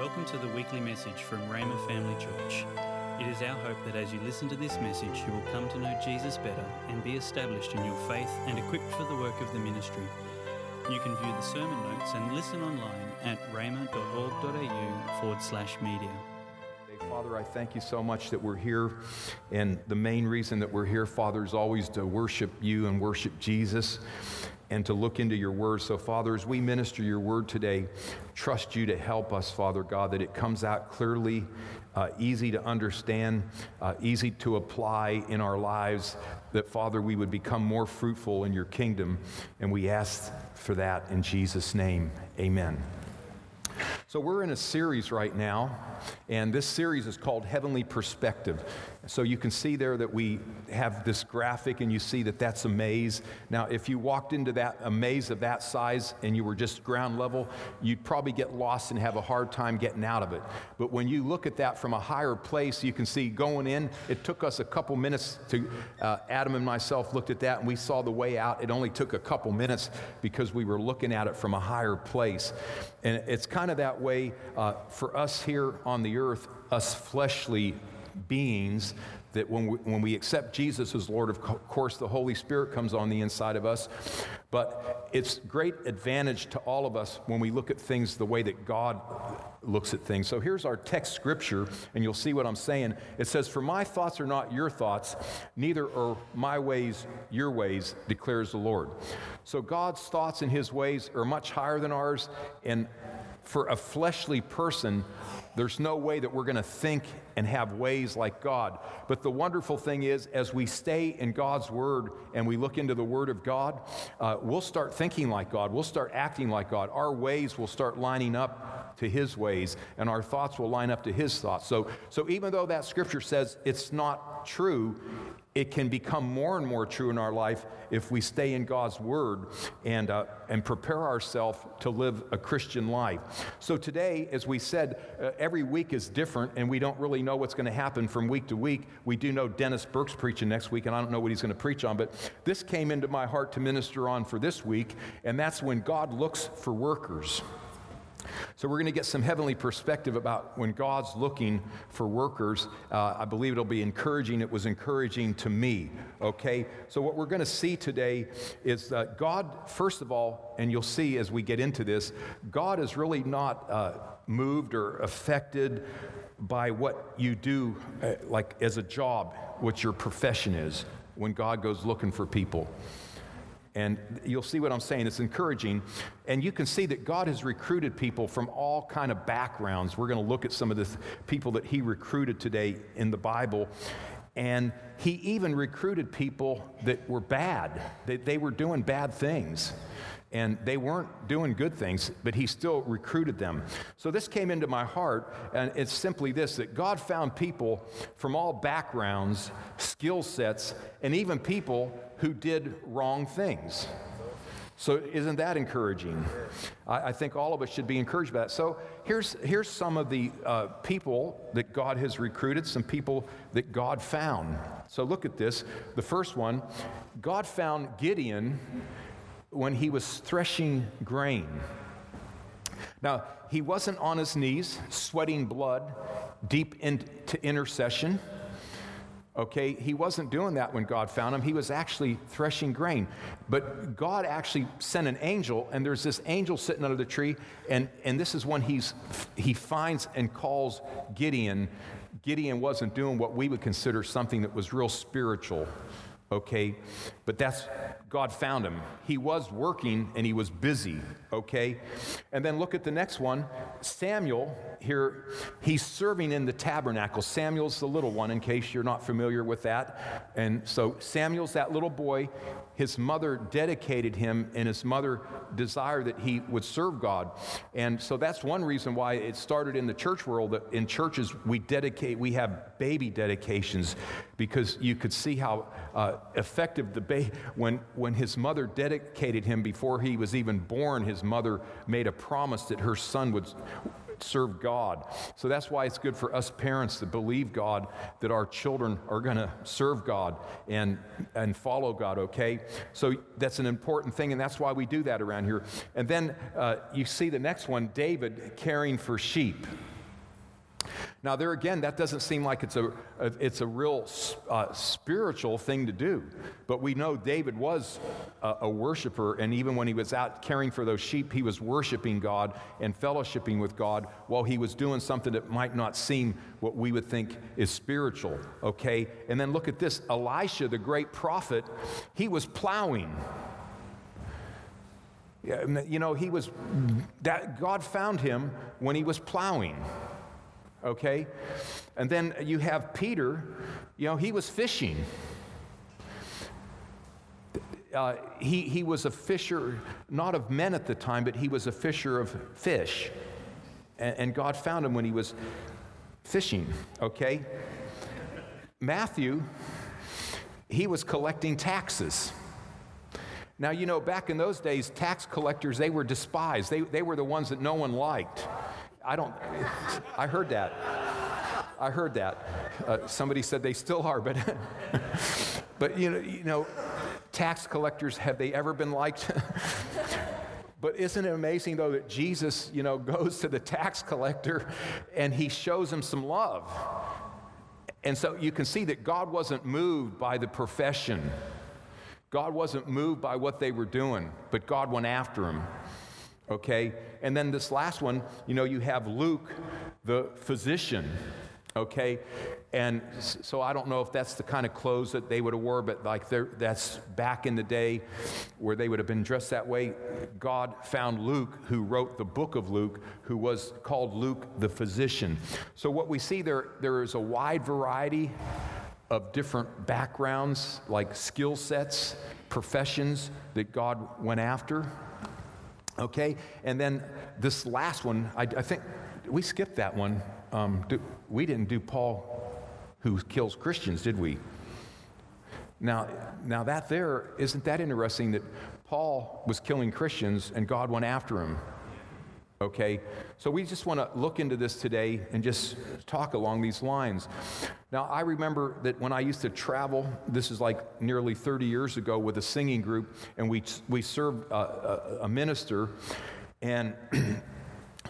Welcome to the weekly message from Rhema Family Church. It is our hope that as you listen to this message, you will come to know Jesus better and be established in your faith and equipped for the work of the ministry. You can view the sermon notes and listen online at rhema.org.au forward slash media. Father, I thank you so much that we're here. And the main reason that we're here, Father, is always to worship you and worship Jesus and to look into your word. So, Father, as we minister your word today, trust you to help us, Father God, that it comes out clearly, uh, easy to understand, uh, easy to apply in our lives, that, Father, we would become more fruitful in your kingdom. And we ask for that in Jesus' name. Amen. So, we're in a series right now, and this series is called Heavenly Perspective. So, you can see there that we have this graphic, and you see that that's a maze. Now, if you walked into that a maze of that size and you were just ground level, you'd probably get lost and have a hard time getting out of it. But when you look at that from a higher place, you can see going in, it took us a couple minutes to, uh, Adam and myself looked at that, and we saw the way out. It only took a couple minutes because we were looking at it from a higher place. And it's kind of that way uh, for us here on the earth, us fleshly beings, that when we, when we accept Jesus as Lord, of course, the Holy Spirit comes on the inside of us. But it's great advantage to all of us when we look at things the way that God looks at things. So here's our text scripture, and you'll see what I'm saying. It says, For my thoughts are not your thoughts, neither are my ways your ways, declares the Lord. So God's thoughts and his ways are much higher than ours, and for a fleshly person, there's no way that we're going to think and have ways like God. But the wonderful thing is, as we stay in God's Word and we look into the Word of God, uh, we'll start thinking like God. We'll start acting like God. Our ways will start lining up to His ways, and our thoughts will line up to His thoughts. So, so even though that scripture says it's not true, it can become more and more true in our life if we stay in God's Word and, uh, and prepare ourselves to live a Christian life. So, today, as we said, uh, every week is different, and we don't really know what's going to happen from week to week. We do know Dennis Burke's preaching next week, and I don't know what he's going to preach on, but this came into my heart to minister on for this week, and that's when God looks for workers. So, we're going to get some heavenly perspective about when God's looking for workers. Uh, I believe it'll be encouraging. It was encouraging to me, okay? So, what we're going to see today is that God, first of all, and you'll see as we get into this, God is really not uh, moved or affected by what you do, uh, like as a job, what your profession is, when God goes looking for people. And you'll see what I'm saying. It's encouraging. And you can see that God has recruited people from all kind of backgrounds. We're going to look at some of the people that he recruited today in the Bible. And he even recruited people that were bad, that they were doing bad things and they weren't doing good things, but he still recruited them. So this came into my heart, and it's simply this that God found people from all backgrounds, skill sets, and even people who did wrong things. So, isn't that encouraging? I, I, think all of us should be encouraged by that. So, here's, here's some of the uh, people that God has recruited, some people that God found. So, look at this. The first one God found Gideon when he was threshing grain. Now, he wasn't on his knees, sweating blood deep into intercession. Okay, he wasn't doing that when God found him. He was actually threshing grain. But God actually sent an angel, and there's this angel sitting under the tree, and, and this is when he's, he finds and calls Gideon. Gideon wasn't doing what we would consider something that was real spiritual okay? But that's, God found him. He was working and he was busy, okay? And then look at the next one. Samuel, here, he's serving in the tabernacle. Samuel's the little one, in case you're not familiar with that. And so Samuel's that little boy. His mother dedicated him, and his mother desired that he would serve God. And so that's one reason why it started in the church world that in churches we dedicate, we have baby dedications because you could see how uh, effective the baby, when, when his mother dedicated him before he was even born, his mother made a promise that her son would serve God. So that's why it's good for us parents to believe God that our children are going to serve God and, and follow God, okay? So that's an important thing, and that's why we do that around here. And then uh, you see the next one David caring for sheep. Now, there again, that doesn't seem like it's a, it's a real uh, spiritual thing to do. But we know David was a, a worshiper, and even when he was out caring for those sheep, he was worshiping God and fellowshipping with God while he was doing something that might not seem what we would think is spiritual, okay? And then look at this Elisha, the great prophet, he was plowing. You know, he was, that God found him when he was plowing okay? And then you have Peter, you know, he was fishing. Uh, he, he was a fisher, not of men at the time, but he was a fisher of fish. And, and God found him when he was fishing, okay? Matthew, he was collecting taxes. Now, you know, back in those days, tax collectors, they were despised. They, they were the ones that no one liked. I don't, I heard that. I heard that. Uh, somebody said they still are, but, but you know, you know, tax collectors, have they ever been liked? But isn't it amazing though that Jesus, you know, goes to the tax collector and he shows him some love. And so you can see that God wasn't moved by the profession. God wasn't moved by what they were doing, but God went after him okay? And then this last one, you know, you have Luke, the physician, okay? And so I don't know if that's the kind of clothes that they would have wore, but like that's back in the day where they would have been dressed that way. God found Luke, who wrote the book of Luke, who was called Luke the physician. So what we see there, there is a wide variety of different backgrounds, like skill sets, professions that God went after. Okay? And then this last one, I, I think we skipped that one. Um, do, we didn't do Paul who kills Christians, did we? Now, now that there, isn't that interesting that Paul was killing Christians and God went after him? Okay? So we just want to look into this today and just talk along these lines. Now, I remember that when I used to travel, this is like nearly 30 years ago with a singing group, and we, we served a, a, a minister, and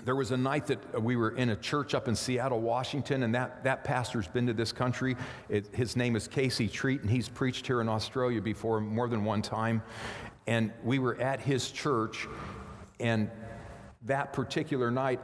there was a night that we were in a church up in Seattle, Washington, and that, that pastor's been to this country. It, his name is Casey Treat, and he's preached here in Australia before more than one time. And we were at his church, and that particular night,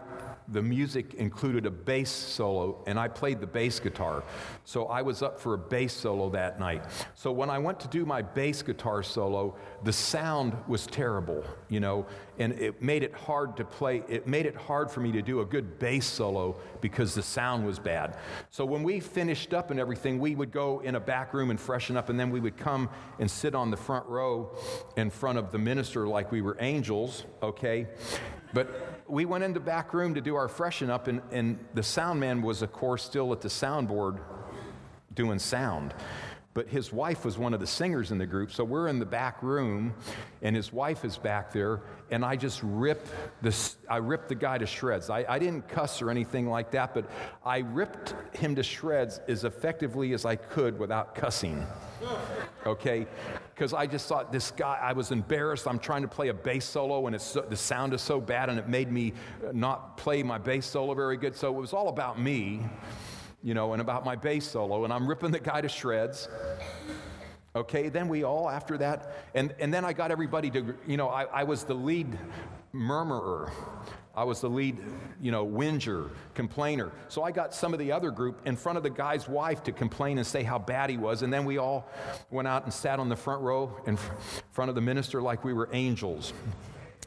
the music included a bass solo, and I played the bass guitar. So I was up for a bass solo that night. So when I went to do my bass guitar solo, the sound was terrible, you know, and it made it hard to play. It made it hard for me to do a good bass solo because the sound was bad. So when we finished up and everything, we would go in a back room and freshen up, and then we would come and sit on the front row in front of the minister like we were angels, okay? But we went into back room to do our freshen up, and, and the sound man was, of course, still at the soundboard doing sound. But his wife was one of the singers in the group, so we're in the back room, and his wife is back there, and I just rip this, I ripped the guy to shreds. I, I didn't cuss or anything like that, but I ripped him to shreds as effectively as I could without cussing. Okay? Because I just thought this guy, I was embarrassed. I'm trying to play a bass solo, and so, the sound is so bad, and it made me not play my bass solo very good. So it was all about me, you know, and about my bass solo, and I'm ripping the guy to shreds. Okay, then we all, after that, and, and then I got everybody to, you know, I, I was the lead murmurer. I was the lead, you know, whinger, complainer. So I got some of the other group in front of the guy's wife to complain and say how bad he was. And then we all went out and sat on the front row in front of the minister like we were angels.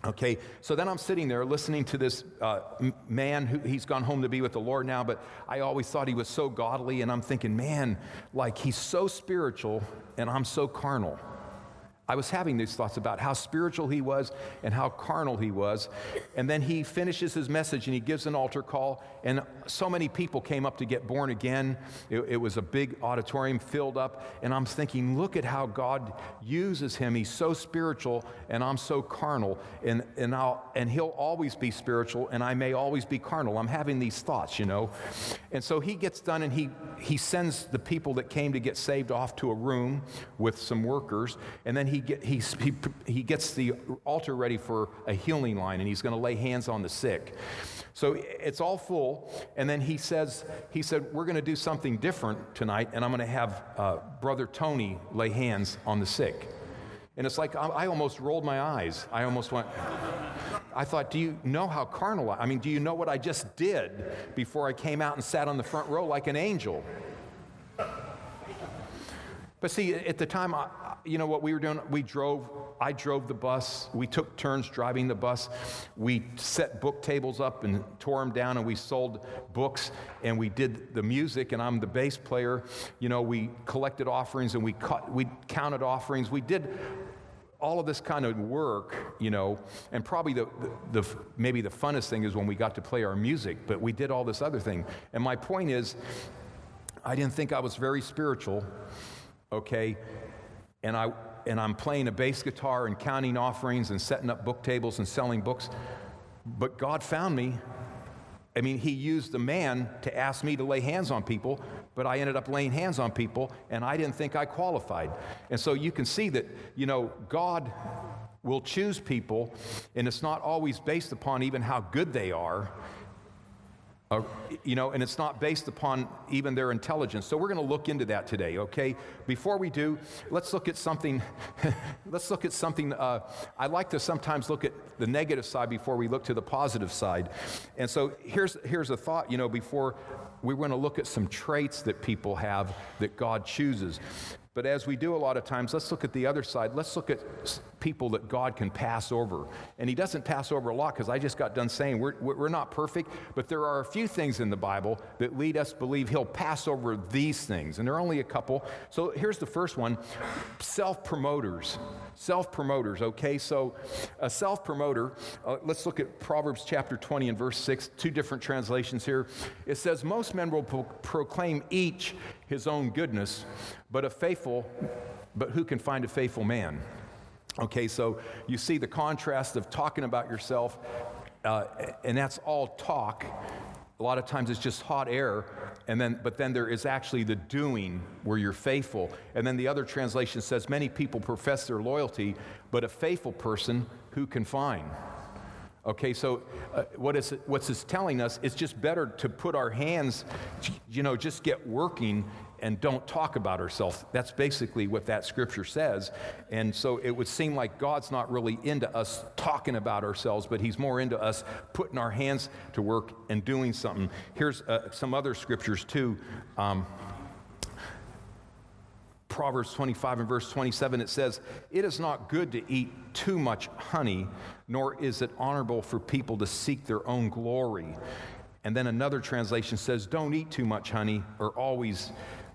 Okay, so then I'm sitting there listening to this uh, man who he's gone home to be with the Lord now, but I always thought he was so godly, and I'm thinking, man, like he's so spiritual, and I'm so carnal. I was having these thoughts about how spiritual he was and how carnal he was. And then he finishes his message and he gives an altar call. And so many people came up to get born again. It, it, was a big auditorium filled up. And I'm thinking, look at how God uses him. He's so spiritual and I'm so carnal. And, and, I'll, and he'll always be spiritual and I may always be carnal. I'm having these thoughts, you know. And so he gets done and he, he sends the people that came to get saved off to a room with some workers. And then he he, get, he, he, gets the altar ready for a healing line and he's going to lay hands on the sick. So it's all full. And then he says, he said, we're going to do something different tonight, and I'm going to have uh, Brother Tony lay hands on the sick. And it's like I, almost rolled my eyes. I almost went, I thought, do you know how carnal I, I mean, do you know what I just did before I came out and sat on the front row like an angel? But see, at the time, you know what we were doing? We drove, I drove the bus. We took turns driving the bus. We set book tables up and tore them down, and we sold books, and we did the music, and I'm the bass player. You know, we collected offerings and we, cut, we counted offerings. We did all of this kind of work, you know, and probably the, the, the, maybe the funnest thing is when we got to play our music, but we did all this other thing. And my point is, I didn't think I was very spiritual, okay? And, I, and I'm playing a bass guitar and counting offerings and setting up book tables and selling books. But God found me. I mean, He used the man to ask me to lay hands on people, but I ended up laying hands on people and I didn't think I qualified. And so you can see that, you know, God will choose people, and it's not always based upon even how good they are. Uh, you know, and it's not based upon even their intelligence. So we're going to look into that today, okay? Before we do, let's look at something. let's look at something. Uh, I like to sometimes look at the negative side before we look to the positive side. And so here's here's a thought. You know, before we want to look at some traits that people have that God chooses. But as we do a lot of times, let's look at the other side. Let's look at people that God can pass over. And He doesn't pass over a lot because I just got done saying we're, we're not perfect, but there are a few things in the Bible that lead us to believe He'll pass over these things. And there are only a couple. So here's the first one self promoters. Self promoters, okay? So a self promoter, uh, let's look at Proverbs chapter 20 and verse 6, two different translations here. It says, Most men will pro- proclaim each his own goodness, but a faithful, but who can find a faithful man? Okay, so you see the contrast of talking about yourself, uh, and that's all talk. A lot of times it's just hot air, and then, but then there is actually the doing where you're faithful. And then the other translation says, Many people profess their loyalty, but a faithful person who can find? Okay, so uh, what is what's this telling us? It's just better to put our hands, you know, just get working and don't talk about ourselves. That's basically what that scripture says. And so it would seem like God's not really into us talking about ourselves, but He's more into us putting our hands to work and doing something. Here's uh, some other scriptures too. Um, Proverbs 25 and verse 27, it says, It is not good to eat too much honey, nor is it honorable for people to seek their own glory. And then another translation says, Don't eat too much honey, or always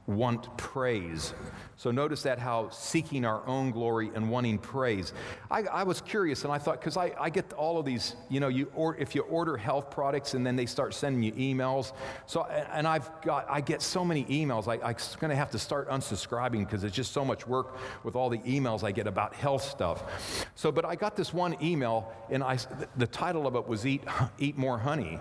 want praise. So notice that how seeking our own glory and wanting praise. I, I was curious and I thought, because I, I get all of these, you know, you or, if you order health products and then they start sending you emails. So, and I've got, I get so many emails. I, I'm going to have to start unsubscribing because it's just so much work with all the emails I get about health stuff. So, but I got this one email and I, the title of it was Eat, Eat More Honey.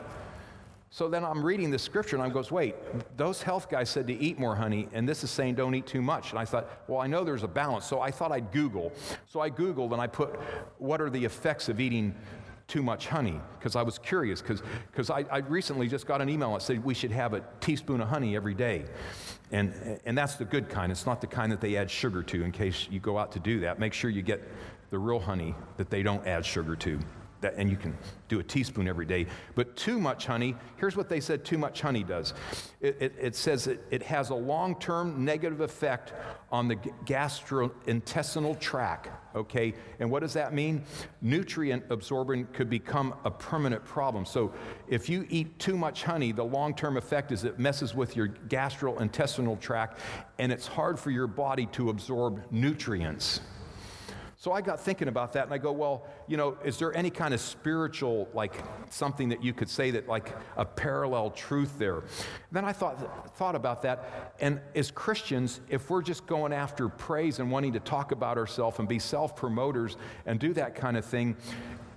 So then I'm reading the scripture and I goes, wait, those health guys said to eat more honey, and this is saying don't eat too much. And I thought, well, I know there's a balance. So I thought I'd Google. So I Googled and I put, what are the effects of eating too much honey? Because I was curious, because I, I recently just got an email that said we should have a teaspoon of honey every day. And, and that's the good kind. It's not the kind that they add sugar to in case you go out to do that. Make sure you get the real honey that they don't add sugar to that, and you can do a teaspoon every day. But too much honey, here's what they said too much honey does it, it, it says it, it has a long term negative effect on the gastrointestinal tract, okay? And what does that mean? Nutrient absorption could become a permanent problem. So if you eat too much honey, the long term effect is it messes with your gastrointestinal tract, and it's hard for your body to absorb nutrients. So I got thinking about that and I go, well, you know, is there any kind of spiritual, like something that you could say that, like a parallel truth there? Then I thought, thought about that. And as Christians, if we're just going after praise and wanting to talk about ourselves and be self promoters and do that kind of thing,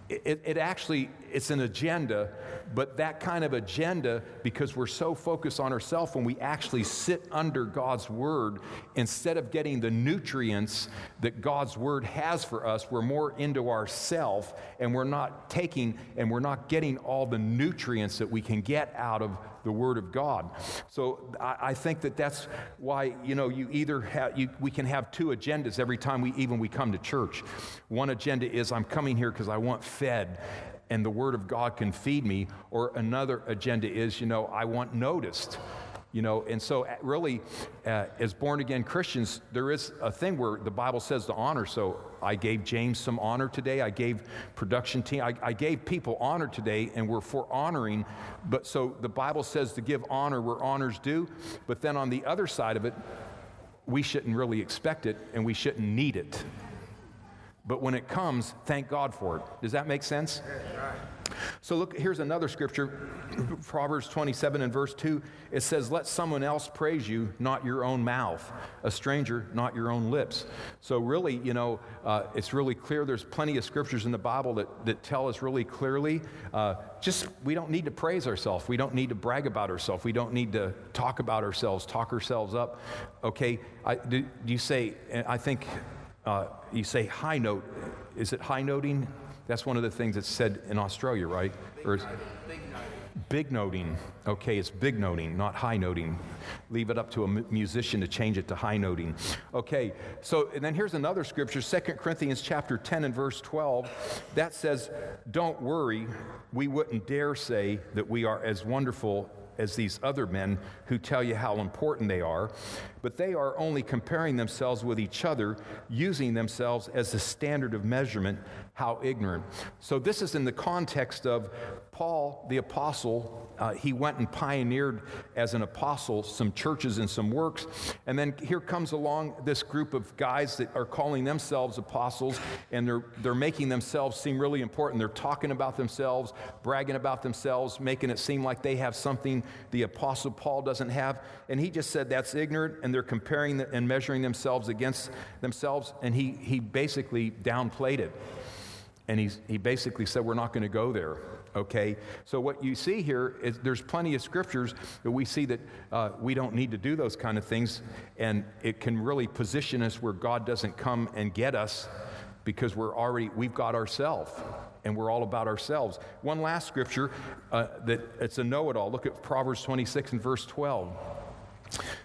it, it, actually it's an agenda, but that kind of agenda, because we're so focused on ourselves, when we actually sit under God's word, instead of getting the nutrients that God's word has for us, we're more into ourself and we're not taking and we're not getting all the nutrients that we can get out of the Word of God. So I, I think that that's why, you know, you either have, you, we can have two agendas every time we even we come to church. One agenda is I'm coming here because I want fed and the Word of God can feed me, or another agenda is, you know, I want noticed you know and so uh, really uh, as born again christians there is a thing where the bible says to honor so i gave james some honor today i gave production team I, I, gave people honor today and we're for honoring but so the bible says to give honor where honors due but then on the other side of it we shouldn't really expect it and we shouldn't need it but when it comes thank god for it does that make sense so look, here's another scripture, Proverbs 27 and verse 2. It says, Let someone else praise you, not your own mouth, a stranger, not your own lips. So really, you know, uh, it's really clear. There's plenty of scriptures in the Bible that, that tell us really clearly. Uh, just, we don't need to praise ourselves. We don't need to brag about ourselves. We don't need to talk about ourselves, talk ourselves up. Okay, I, do, do you say, I think uh, you say high note. Is it high noting? That's one of the things that's said in Australia, right? Big or noting. Big noting. Okay, it's big noting, not high noting. Leave it up to a musician to change it to high noting. Okay, so and then here's another scripture, 2 Corinthians chapter 10 and verse 12. That says, Don't worry, we wouldn't dare say that we are as wonderful as these other men who tell you how important they are, but they are only comparing themselves with each other, using themselves as the standard of measurement how ignorant. So, this is in the context of Paul, the apostle. Uh, he went and pioneered as an apostle some churches and some works. And then here comes along this group of guys that are calling themselves apostles, and they're, they're making themselves seem really important. They're talking about themselves, bragging about themselves, making it seem like they have something the apostle Paul doesn't have. And he just said that's ignorant, and they're comparing and measuring themselves against themselves. And he, he basically downplayed it. And he's, he basically said, We're not going to go there. Okay? So, what you see here is there's plenty of scriptures that we see that uh, we don't need to do those kind of things. And it can really position us where God doesn't come and get us because we're already, we've got ourselves and we're all about ourselves. One last scripture uh, that it's a know it all. Look at Proverbs 26 and verse 12.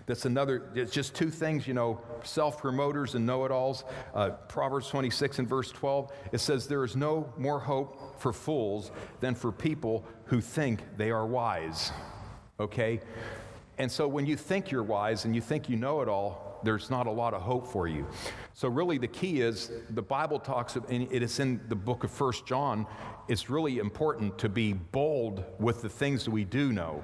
That's another, it's just two things, you know, self promoters and know it alls. Uh, Proverbs 26 and verse 12, it says, There is no more hope for fools than for people who think they are wise. Okay? And so when you think you're wise and you think you know it all, there's not a lot of hope for you. So really the key is the Bible talks and it is in the book of First John, it's really important to be bold with the things that we do know.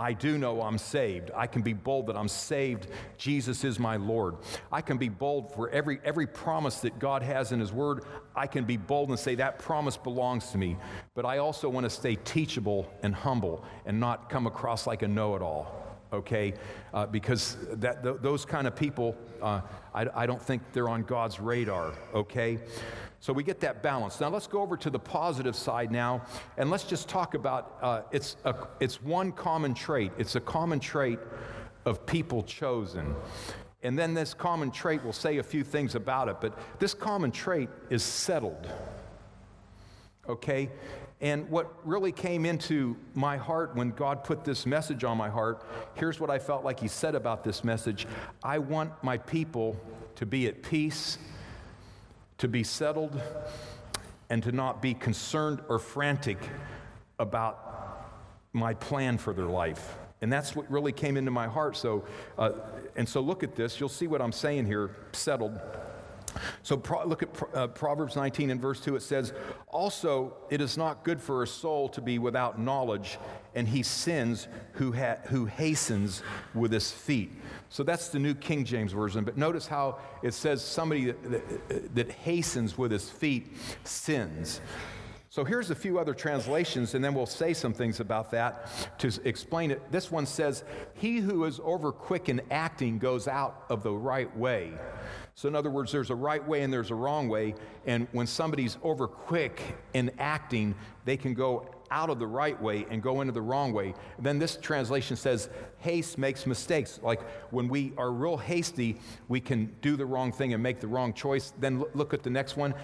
I do know I'm saved. I can be bold that I'm saved. Jesus is my Lord. I can be bold for every, every promise that God has in His Word. I can be bold and say that promise belongs to me. But I also want to stay teachable and humble and not come across like a know it all okay? Uh, because that, th- those kind of people, uh, I, I, don't think they're on God's radar, okay? So we get that balance. Now let's go over to the positive side now, and let's just talk about uh, it's, a, it's one common trait. It's a common trait of people chosen. And then this common trait, we'll say a few things about it, but this common trait is settled. Okay? And what really came into my heart when God put this message on my heart, here's what I felt like He said about this message I want my people to be at peace to be settled and to not be concerned or frantic about my plan for their life. And that's what really came into my heart. So, uh, and so look at this. You'll see what I'm saying here settled. So pro- look at uh, Proverbs 19 and verse 2. It says, Also, it is not good for a soul to be without knowledge, and he sins who, ha- who hastens with his feet. So that's the New King James Version. But notice how it says somebody that, that, that hastens with his feet sins. So here's a few other translations, and then we'll say some things about that to explain it. This one says, He who is over quick in acting goes out of the right way. So, in other words, there's a right way and there's a wrong way. And when somebody's over quick in acting, they can go out of the right way and go into the wrong way. Then this translation says, haste makes mistakes. Like when we are real hasty, we can do the wrong thing and make the wrong choice. Then look at the next one.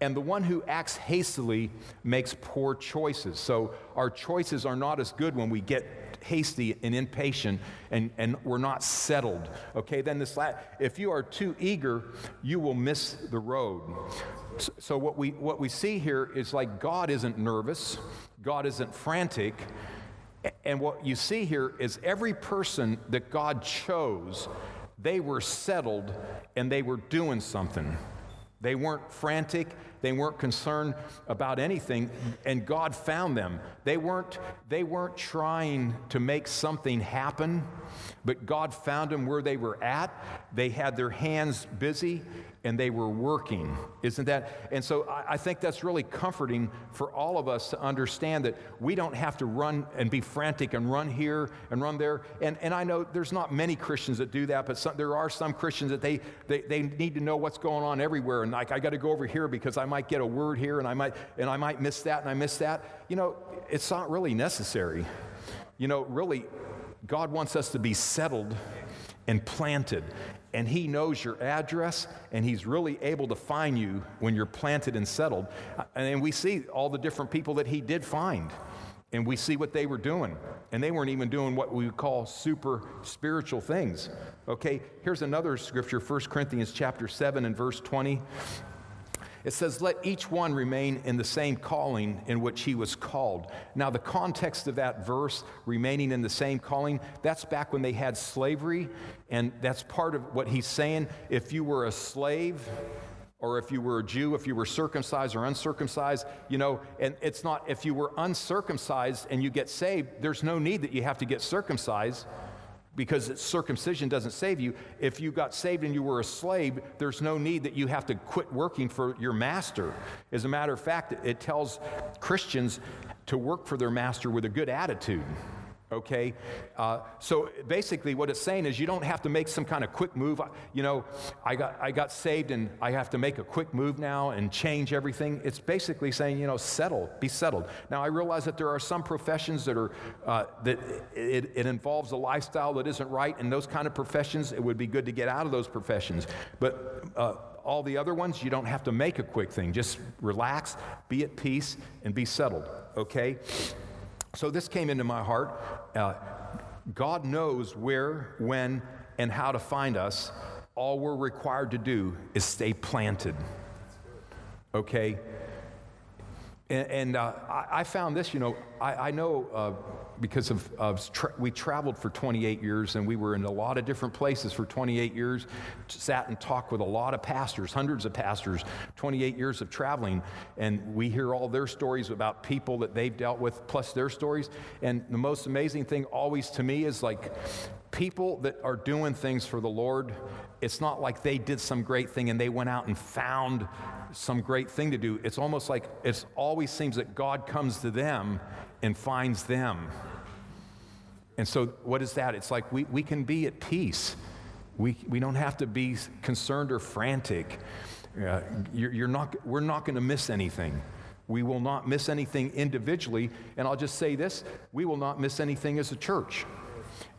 And the one who acts hastily makes poor choices. So our choices are not as good when we get hasty and impatient and, and we're not settled. Okay, then this last, if you are too eager, you will miss the road. So, so what, we, what we see here is like God isn't nervous, God isn't frantic. And what you see here is every person that God chose, they were settled and they were doing something. They weren't frantic, they weren't concerned about anything, and God found them. They weren't, they weren't trying to make something happen, but God found them where they were at. They had their hands busy and they were working. Isn't that? And so I, I, think that's really comforting for all of us to understand that we don't have to run and be frantic and run here and run there. And, and I know there's not many Christians that do that, but some, there are some Christians that they, they, they need to know what's going on everywhere. And like, I got to go over here because I might get a word here and I might, and I might miss that and I miss that. You know, it's not really necessary. You know, really, God wants us to be settled and planted and He knows your address, and He's really able to find you when you're planted and settled. And we see all the different people that He did find, and we see what they were doing. And they weren't even doing what we call super spiritual things. Okay, here's another scripture, 1 Corinthians chapter 7 and verse 20. It says, Let each one remain in the same calling in which he was called. Now, the context of that verse, remaining in the same calling, that's back when they had slavery. And that's part of what he's saying. If you were a slave, or if you were a Jew, if you were circumcised or uncircumcised, you know, and it's not, if you were uncircumcised and you get saved, there's no need that you have to get circumcised because circumcision doesn't save you. If you got saved and you were a slave, there's no need that you have to quit working for your master. As a matter of fact, it tells Christians to work for their master with a good attitude okay? Uh, so basically, what it's saying is you don't have to make some kind of quick move. You know, I got, I got saved and I have to make a quick move now and change everything. It's basically saying, you know, settle, be settled. Now, I realize that there are some professions that are, uh, that it, it involves a lifestyle that isn't right. And those kind of professions, it would be good to get out of those professions. But uh, all the other ones, you don't have to make a quick thing. Just relax, be at peace, and be settled, okay? So this came into my heart. Uh, God knows where, when, and how to find us. All we're required to do is stay planted. Okay? And, and uh, I, I, found this, you know, I, I know uh, because of, of tra- we traveled for 28 years and we were in a lot of different places for 28 years, sat and talked with a lot of pastors, hundreds of pastors, 28 years of traveling. And we hear all their stories about people that they've dealt with, plus their stories. And the most amazing thing always to me is like people that are doing things for the Lord, it's not like they did some great thing and they went out and found some great thing to do. It's almost like it always seems that God comes to them and finds them. And so, what is that? It's like we, we can be at peace. We, we don't have to be concerned or frantic. Uh, you're, you're not, we're not going to miss anything. We will not miss anything individually. And I'll just say this we will not miss anything as a church.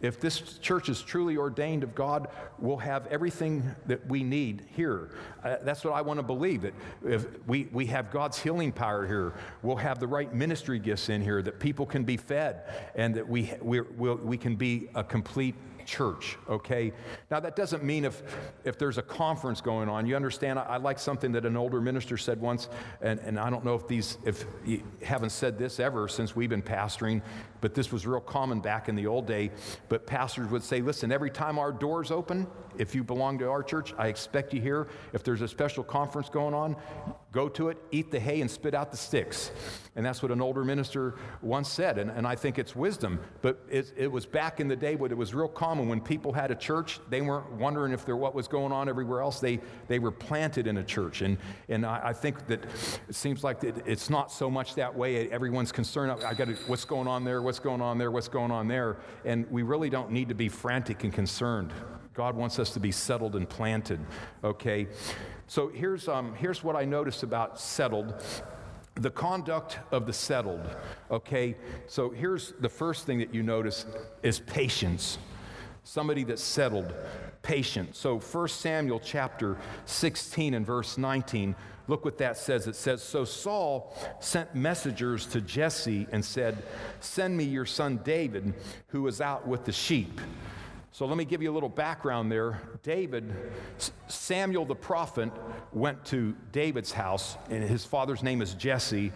If this church is truly ordained of God, we'll have everything that we need here. Uh, that's what I want to believe that if we, we have God's healing power here, we'll have the right ministry gifts in here, that people can be fed, and that we, we, we'll, we can be a complete church, okay? Now, that doesn't mean if, if there's a conference going on, you understand, I, I like something that an older minister said once, and, and I don't know if these, if you haven't said this ever since we've been pastoring, but this was real common back in the old day. But pastors would say, listen, every time our doors open, if you belong to our church, I expect you here. If there's a special conference going on, go to it, eat the hay, and spit out the sticks. And that's what an older minister once said. And, and I think it's wisdom. But it, it was back in the day when it was real common when people had a church, they weren't wondering if there what was going on everywhere else. They, they were planted in a church. And, and I, I think that it seems like it, it's not so much that way. Everyone's concerned, I got what's going on there, what's going on there, what's going on there. And we really don't need to be frantic and concerned. God wants us to be settled and planted, okay? So here's, um, here's what I noticed about settled the conduct of the settled, okay? So here's the first thing that you notice is patience. Somebody that's settled, patient. So 1 Samuel chapter 16 and verse 19, look what that says. It says, So Saul sent messengers to Jesse and said, Send me your son David, who is out with the sheep. So let me give you a little background there. David, Samuel the prophet, went to David's house, and his father's name is Jesse.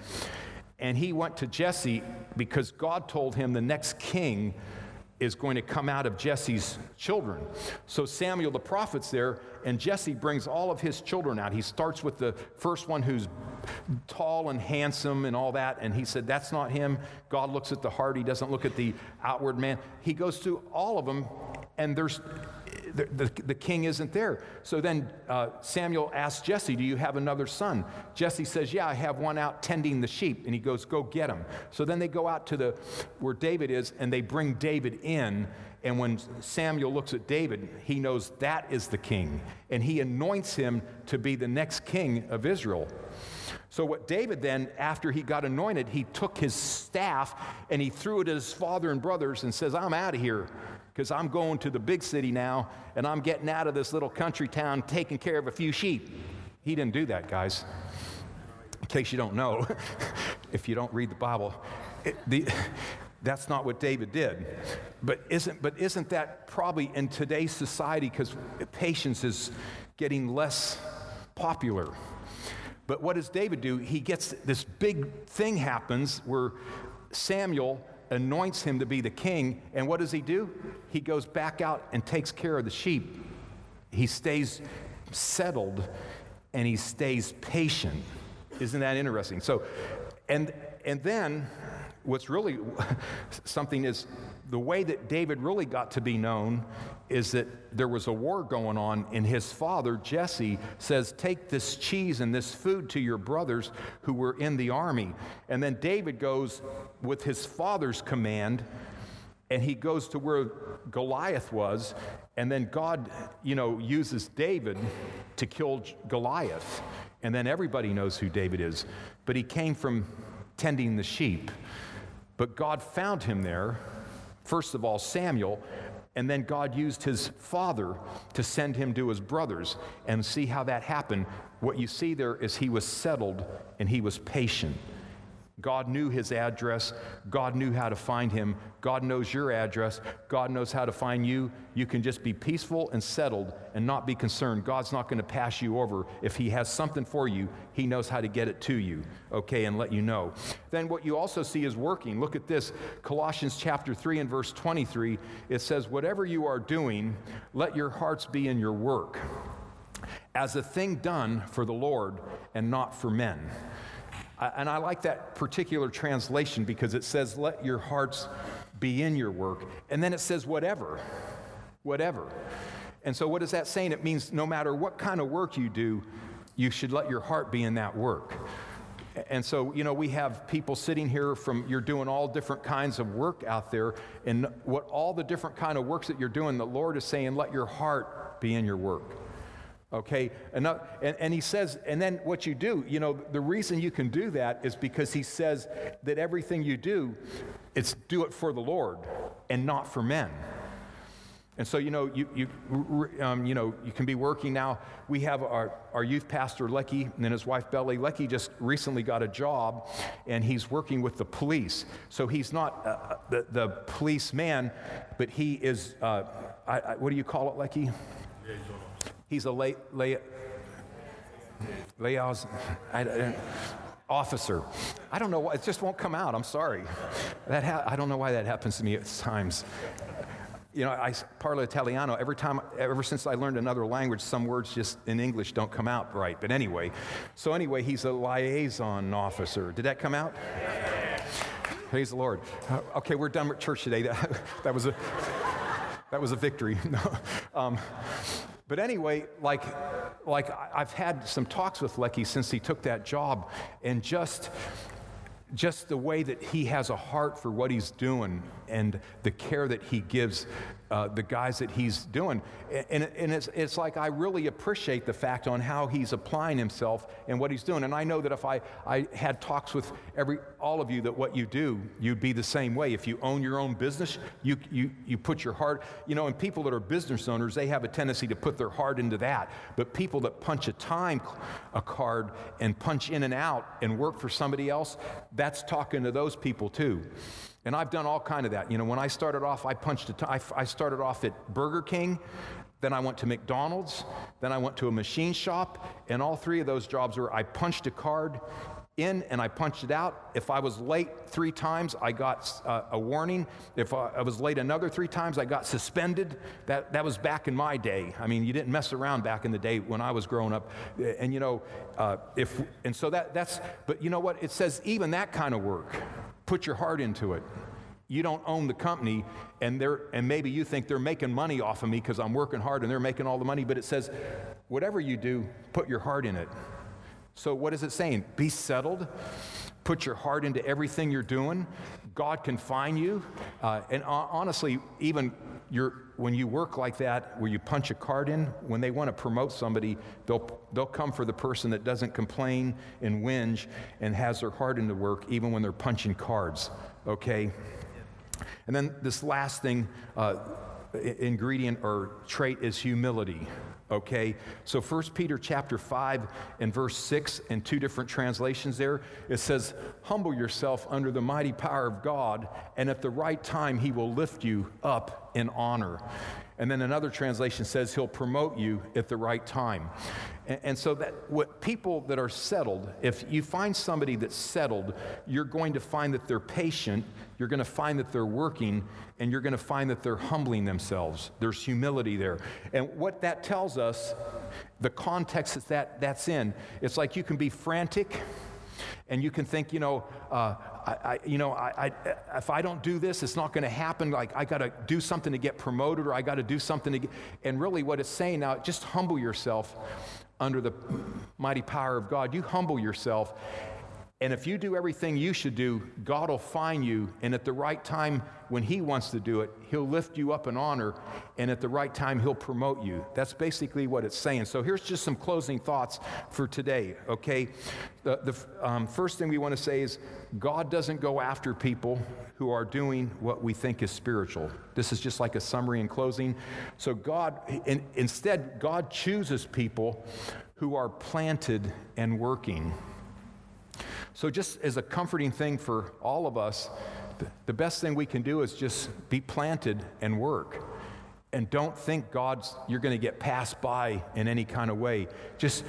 And he went to Jesse because God told him the next king is going to come out of Jesse's children. So Samuel the prophet's there, and Jesse brings all of his children out. He starts with the first one who's tall and handsome and all that, and he said, That's not him. God looks at the heart, he doesn't look at the outward man. He goes through all of them, and there's the, the, the, king isn't there. So then uh, Samuel asks Jesse, Do you have another son? Jesse says, Yeah, I have one out tending the sheep. And he goes, Go get him. So then they go out to the where David is and they bring David in. And when Samuel looks at David, he knows that is the king. And he anoints him to be the next king of Israel. So, what David then, after he got anointed, he took his staff and he threw it at his father and brothers and says, I'm out of here because I'm going to the big city now and I'm getting out of this little country town taking care of a few sheep. He didn't do that, guys. In case you don't know, if you don't read the Bible, it, the, that's not what David did. But isn't, but isn't that probably in today's society, because patience is getting less popular? But what does David do? He gets this big thing happens where Samuel anoints him to be the king. And what does he do? He goes back out and takes care of the sheep. He stays settled and he stays patient. Isn't that interesting? So, and, and then what's really something is the way that David really got to be known is that there was a war going on, and his father, Jesse, says, Take this cheese and this food to your brothers who were in the army. And then David goes with his father's command, and he goes to where Goliath was, and then God, you know, uses David to kill Goliath. And then everybody knows who David is. But he came from tending the sheep. But God found him there, first of all, Samuel, and then God used his father to send him to his brothers and see how that happened. What you see there is he was settled and he was patient. God knew his address. God knew how to find him. God knows your address. God knows how to find you. You can just be peaceful and settled and not be concerned. God's not going to pass you over. If he has something for you, he knows how to get it to you, okay, and let you know. Then what you also see is working. Look at this Colossians chapter 3 and verse 23. It says, Whatever you are doing, let your hearts be in your work as a thing done for the Lord and not for men and I like that particular translation because it says, let your hearts be in your work. And then it says, whatever, whatever. And so, what is that saying? It means no matter what kind of work you do, you should let your heart be in that work. And so, you know, we have people sitting here from, you're doing all different kinds of work out there. And what all the different kind of works that you're doing, the Lord is saying, let your heart be in your work. Okay, and, and, and, he says, and then what you do, you know, the reason you can do that is because he says that everything you do, it's do it for the Lord and not for men. And so, you know, you, you, um, you know, you can be working now. We have our, our youth pastor, Lecky, and his wife, Belly. Lecky just recently got a job, and he's working with the police. So he's not uh, uh the, the policeman, but he is, uh, I, I, what do you call it, Lecky? He's a lay, lay, layout officer. I don't know why, it just won't come out. I'm sorry. That ha- I don't know why that happens to me at times. You know, I parlo Italiano. Every time, ever since I learned another language, some words just in English don't come out right. But anyway, so anyway, he's a liaison officer. Did that come out? Praise the Lord. Uh, okay, we're done with church today. That, that was a that was a victory. um, but anyway, like, like I've had some talks with Lecky since he took that job, and just just the way that he has a heart for what he's doing and the care that he gives uh, the guys that he's doing. And, and it's, it's like I really appreciate the fact on how he's applying himself and what he's doing. And I know that if I, I had talks with every, all of you that what you do, you'd be the same way. If you own your own business, you, you, you put your heart, you know, and people that are business owners, they have a tendency to put their heart into that. But people that punch a time a card and punch in and out and work for somebody else, that's talking to those people too. And I've done all kind of that. You know, when I started off, I punched a I started off at Burger King, then I went to McDonald's, then I went to a machine shop, and all three of those jobs were I punched a card in and I punched it out. If I was late three times, I got uh, a warning. If I, I, was late another three times, I got suspended. That, that was back in my day. I mean, you didn't mess around back in the day when I was growing up. And you know, uh, if, and so that, that's, but you know what? It says even that kind of work put your heart into it. You don't own the company, and, they're, and maybe you think they're making money off of me because I'm working hard and they're making all the money, but it says, whatever you do, put your heart in it. So, what is it saying? Be settled, put your heart into everything you're doing. God can find you. Uh, and honestly, even when you work like that, where you punch a card in, when they want to promote somebody, they'll, they'll come for the person that doesn't complain and whinge and has their heart into work, even when they're punching cards, okay? And then this last thing, uh, ingredient or trait is humility okay so 1 peter chapter 5 and verse 6 in two different translations there it says humble yourself under the mighty power of god and at the right time he will lift you up in honor and then another translation says he'll promote you at the right time. And, and, so that what people that are settled, if you find somebody that's settled, you're going to find that they're patient, you're going to find that they're working, and you're going to find that they're humbling themselves. There's humility there. And what that tells us, the context that, that that's in, it's like you can be frantic and you can think, you know, uh, I, I, you know, I, I, if I don't do this, it's not going to happen. Like, I got to do something to get promoted or I got to do something to get. And really, what it's saying now, just humble yourself under the mighty power of God. You humble yourself and if you do everything you should do, God will find you. And at the right time, when He wants to do it, He'll lift you up in honor. And at the right time, He'll promote you. That's basically what it's saying. So here's just some closing thoughts for today, okay? The, the um, first thing we want to say is God doesn't go after people who are doing what we think is spiritual. This is just like a summary in closing. So God, in, instead, God chooses people who are planted and working. So, just as a comforting thing for all of us, the best thing we can do is just be planted and work. And don't think God's, you're going to get passed by in any kind of way. Just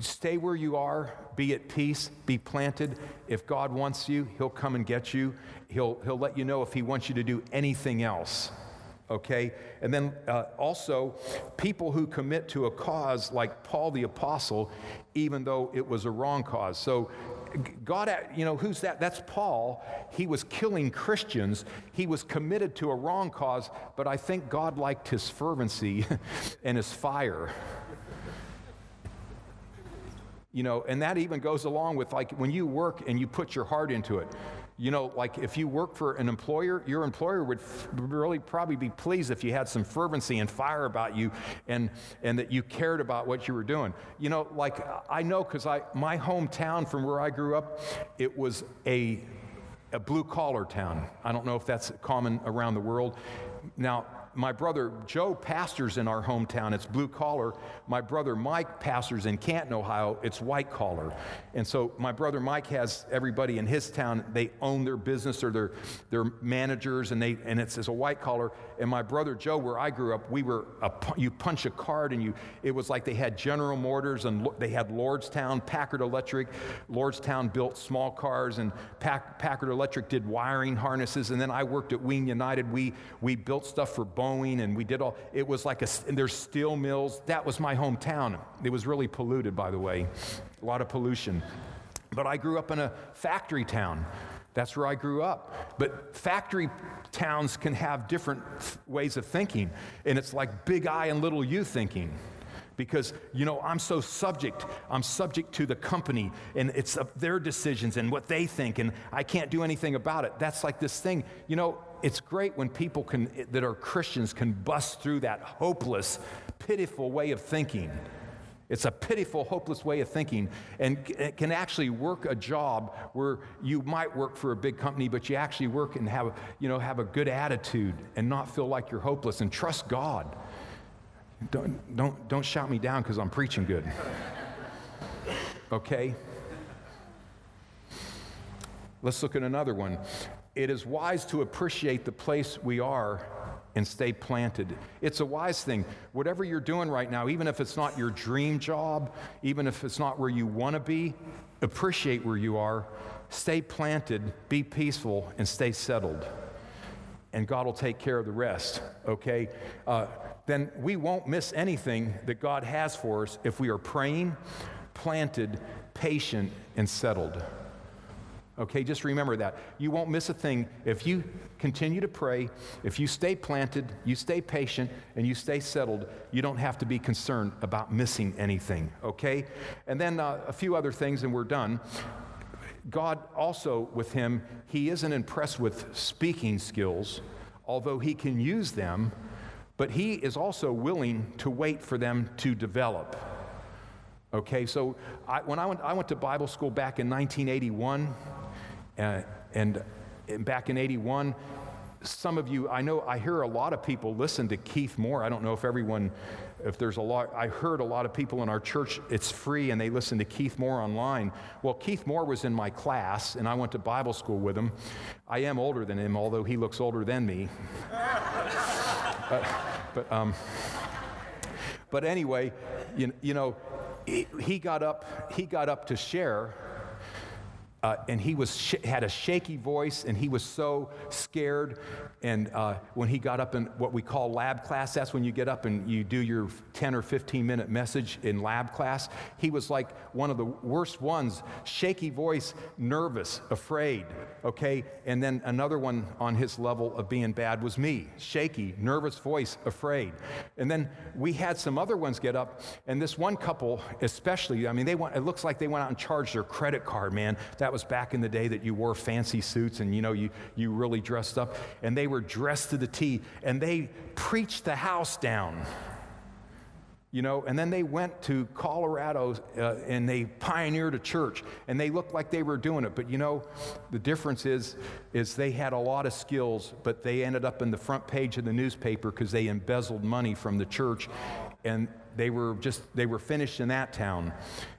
stay where you are, be at peace, be planted. If God wants you, He'll come and get you. He'll, he'll let you know if He wants you to do anything else okay? And then uh, also, people who commit to a cause like Paul the Apostle, even though it was a wrong cause. So, God, you know, who's that? That's Paul. He was killing Christians. He was committed to a wrong cause, but I think God liked his fervency and his fire. You know, and that even goes along with like when you work and you put your heart into it. You know, like if you work for an employer, your employer would f- really probably be pleased if you had some fervency and fire about you and, and that you cared about what you were doing. You know, like I know because I my hometown from where I grew up, it was a a blue collar town. I don't know if that's common around the world. Now, my brother Joe pastors in our hometown. It's blue collar. My brother Mike pastors in Canton, Ohio. It's white collar. And so my brother Mike has everybody in his town, they own their business or they're, they're managers and, they, and it's, it's a white collar. And my brother Joe, where I grew up, we were, a, you punch a card and you, it was like they had General Motors and they had Lordstown, Packard Electric. Lordstown built small cars and Pack, Packard Electric did wiring harnesses. And then I worked at Wean United. We, we built stuff for Boeing and we did all, it was like a, there's steel mills. That was my hometown. It was really polluted, by the way, a lot of pollution. But I grew up in a factory town. That's where I grew up. But factory towns can have different ways of thinking. And it's like big I and little you thinking. because you know i'm so subject i'm subject to the company and it's their decisions and what they think and i can't do anything about it that's like this thing you know it's great when people can that are christians can bust through that hopeless pitiful way of thinking it's a pitiful, hopeless way of thinking and it can actually work a job where you might work for a big company, but you actually work and have, you know, have a good attitude and not feel like you're hopeless and trust God. Don't, don't, don't shout me down because I'm preaching good. Okay? Let's look at another one. It is wise to appreciate the place we are and stay planted. It's a wise thing. Whatever you're doing right now, even if it's not your dream job, even if it's not where you want to be, appreciate where you are, stay planted, be peaceful, and stay settled. And God will take care of the rest, okay? Uh, then we won't miss anything that God has for us if we are praying, planted, patient, and settled. Okay, just remember that. You won't miss a thing if you continue to pray, if you stay planted, you stay patient, and you stay settled. You don't have to be concerned about missing anything. Okay? And then uh, a few other things, and we're done. God also, with him, he isn't impressed with speaking skills, although he can use them but he is also willing to wait for them to develop. Okay, so I, when I went, I went to Bible school back in 1981, uh, and, and back in 81, some of you, I know, I hear a lot of people listen to Keith Moore. I don't know if everyone, if there's a lot, I heard a lot of people in our church, it's free and they listen to Keith Moore online. Well, Keith Moore was in my class and I went to Bible school with him. I am older than him, although he looks older than me. but, but, um, but anyway, you, you know, he, he, got up, he got up to share uh, and he was sh- had a shaky voice and he was so scared. And uh, when he got up in what we call lab class that's when you get up and you do your 10 or 15 minute message in lab class. He was like one of the worst ones shaky voice nervous afraid okay? And then another one on his level of being bad was me shaky nervous voice afraid. And then we had some other ones get up and this one couple especially i mean they went it looks like they went out and charged their credit card man. That that was back in the day that you wore fancy suits and you know you, you really dressed up. And they were dressed to the T and they preached the house down. You know, and then they went to Colorado uh, and they pioneered a church and they looked like they were doing it. But you know, the difference is, is they had a lot of skills, but they ended up in the front page of the newspaper because they embezzled money from the church and they were just they were finished in that town.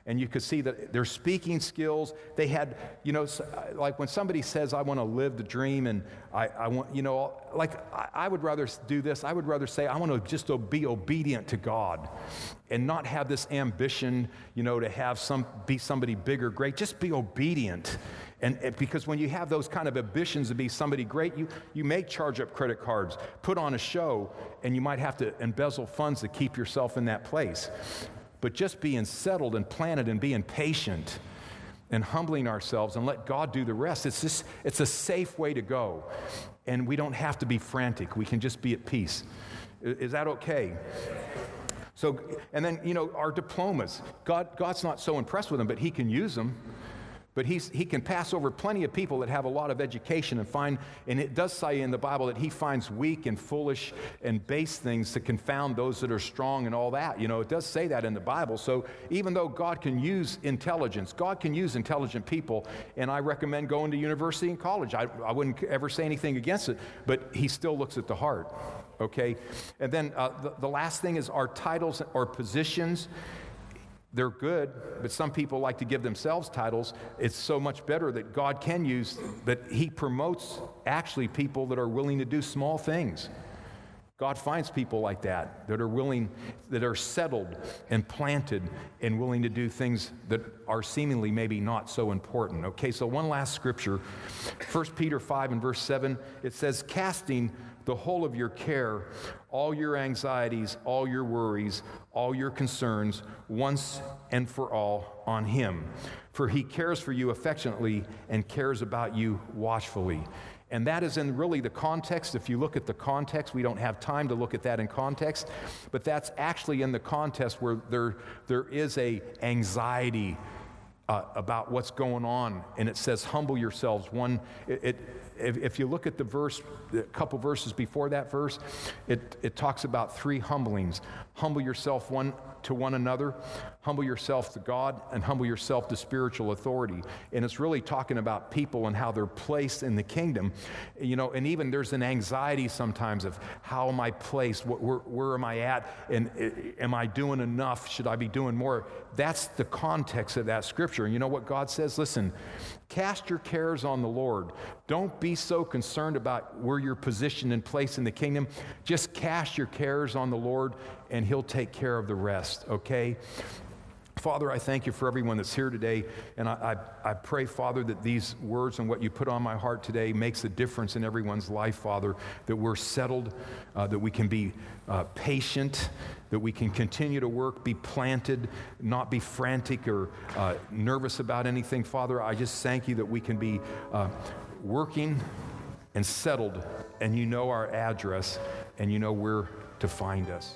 And you could see that their speaking skills they had you know like when somebody says i want to live the dream and i, I want you know like I, I would rather do this. I would rather say i want to just be obedient to god and not have this ambition you know to have some be somebody big or great. Just be obedient and, because when you have those kind of ambitions to be somebody great, you, you may charge up credit cards, put on a show, and you might have to embezzle funds to keep yourself in that place. But just being settled and planted and being patient and humbling ourselves and let God do the rest, it's, just, it's a safe way to go. And we don't have to be frantic, we can just be at peace. Is that okay? So, and then, you know, our diplomas. God, God's not so impressed with them, but He can use them. But he's, he can pass over plenty of people that have a lot of education and find, and it does say in the Bible that he finds weak and foolish and base things to confound those that are strong and all that. You know, it does say that in the Bible. So even though God can use intelligence, God can use intelligent people, and I recommend going to university and college. I, I wouldn't ever say anything against it, but he still looks at the heart. Okay? And then uh, the, the last thing is our titles or positions they're good, but some people like to give themselves titles. It's so much better that God can use, that He promotes actually people that are willing to do small things. God finds people like that, that are willing, that are settled and planted and willing to do things that are seemingly maybe not so important. Okay, so one last scripture 1 Peter 5 and verse 7, it says, Casting the whole of your care, all your anxieties, all your worries, all your concerns, once and for all on Him. For He cares for you affectionately and cares about you watchfully. And that is in really the context. If you look at the context, we don't have time to look at that in context, but that's actually in the context where there, there is a anxiety uh, about what's going on. And it says, humble yourselves. One, it, it if, if, you look at the verse, a couple verses before that verse, it, it talks about three humblings. Humble yourself one to one another, humble yourself to God, and humble yourself to spiritual authority. And it's really talking about people and how they're placed in the kingdom. You know, and even there's an anxiety sometimes of how am I placed? Where, where am I at? And eh, am I doing enough? Should I be doing more? That's the context of that scripture. And you know what God says? Listen, cast your cares on the Lord. Don't be so concerned about where you're positioned and placed in the kingdom. Just cast your cares on the Lord and He'll take care of the rest, okay? Father, I thank you for everyone that's here today. And I, I, I, pray, Father, that these words and what you put on my heart today makes a difference in everyone's life, Father, that we're settled, uh, that we can be uh, patient, that we can continue to work, be planted, not be frantic or uh, nervous about anything. Father, I just thank you that we can be uh, working and settled, and you know our address, and you know where to find us.